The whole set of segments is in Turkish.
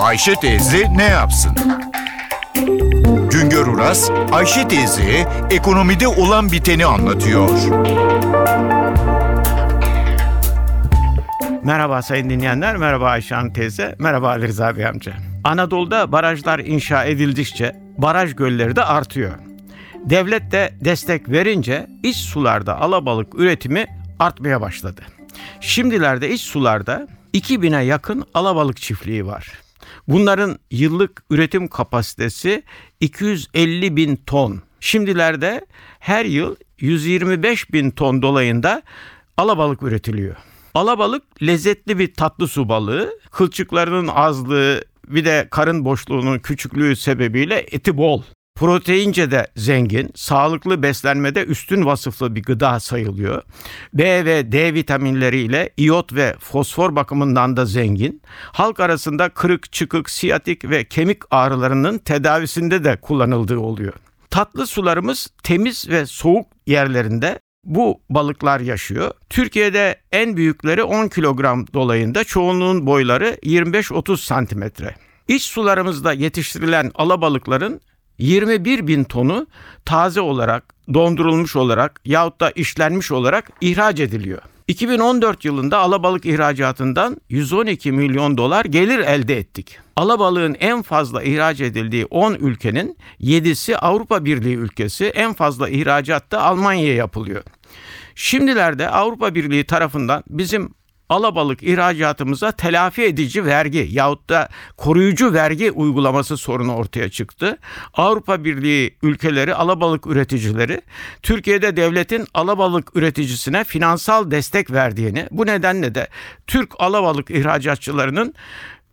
Ayşe teyze ne yapsın? Güngör Uras, Ayşe teyze ekonomide olan biteni anlatıyor. Merhaba sayın dinleyenler, merhaba Ayşe Hanım teyze, merhaba Ali Rıza Bey amca. Anadolu'da barajlar inşa edildikçe baraj gölleri de artıyor. Devlet de destek verince iç sularda alabalık üretimi artmaya başladı. Şimdilerde iç sularda 2000'e yakın alabalık çiftliği var. Bunların yıllık üretim kapasitesi 250 bin ton. Şimdilerde her yıl 125 bin ton dolayında alabalık üretiliyor. Alabalık lezzetli bir tatlı su balığı. Kılçıklarının azlığı bir de karın boşluğunun küçüklüğü sebebiyle eti bol. Proteince de zengin, sağlıklı beslenmede üstün vasıflı bir gıda sayılıyor. B ve D vitaminleriyle iyot ve fosfor bakımından da zengin. Halk arasında kırık, çıkık, siyatik ve kemik ağrılarının tedavisinde de kullanıldığı oluyor. Tatlı sularımız temiz ve soğuk yerlerinde bu balıklar yaşıyor. Türkiye'de en büyükleri 10 kilogram dolayında, çoğunluğun boyları 25-30 santimetre. İç sularımızda yetiştirilen alabalıkların 21 bin tonu taze olarak, dondurulmuş olarak yahut da işlenmiş olarak ihraç ediliyor. 2014 yılında alabalık ihracatından 112 milyon dolar gelir elde ettik. Alabalığın en fazla ihraç edildiği 10 ülkenin 7'si Avrupa Birliği ülkesi, en fazla ihracat da Almanya'ya yapılıyor. Şimdilerde Avrupa Birliği tarafından bizim alabalık ihracatımıza telafi edici vergi yahut da koruyucu vergi uygulaması sorunu ortaya çıktı. Avrupa Birliği ülkeleri alabalık üreticileri Türkiye'de devletin alabalık üreticisine finansal destek verdiğini bu nedenle de Türk alabalık ihracatçılarının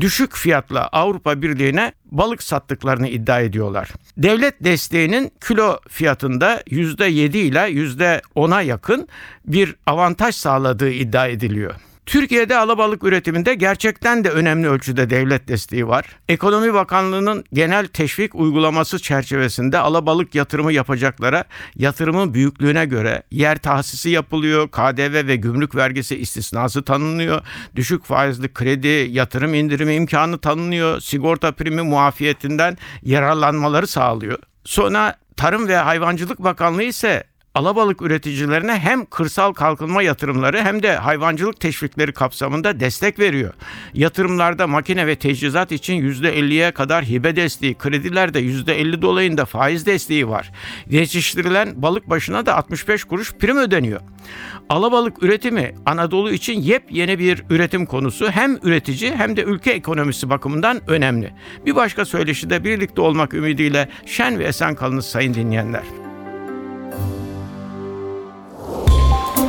düşük fiyatla Avrupa Birliği'ne balık sattıklarını iddia ediyorlar. Devlet desteğinin kilo fiyatında %7 ile %10'a yakın bir avantaj sağladığı iddia ediliyor. Türkiye'de alabalık üretiminde gerçekten de önemli ölçüde devlet desteği var. Ekonomi Bakanlığı'nın genel teşvik uygulaması çerçevesinde alabalık yatırımı yapacaklara yatırımın büyüklüğüne göre yer tahsisi yapılıyor, KDV ve gümrük vergisi istisnası tanınıyor, düşük faizli kredi, yatırım indirimi imkanı tanınıyor, sigorta primi muafiyetinden yararlanmaları sağlıyor. Sonra Tarım ve Hayvancılık Bakanlığı ise alabalık üreticilerine hem kırsal kalkınma yatırımları hem de hayvancılık teşvikleri kapsamında destek veriyor. Yatırımlarda makine ve teçhizat için %50'ye kadar hibe desteği, kredilerde %50 dolayında faiz desteği var. Yetiştirilen balık başına da 65 kuruş prim ödeniyor. Alabalık üretimi Anadolu için yepyeni bir üretim konusu hem üretici hem de ülke ekonomisi bakımından önemli. Bir başka söyleşi de birlikte olmak ümidiyle şen ve esen kalınız sayın dinleyenler.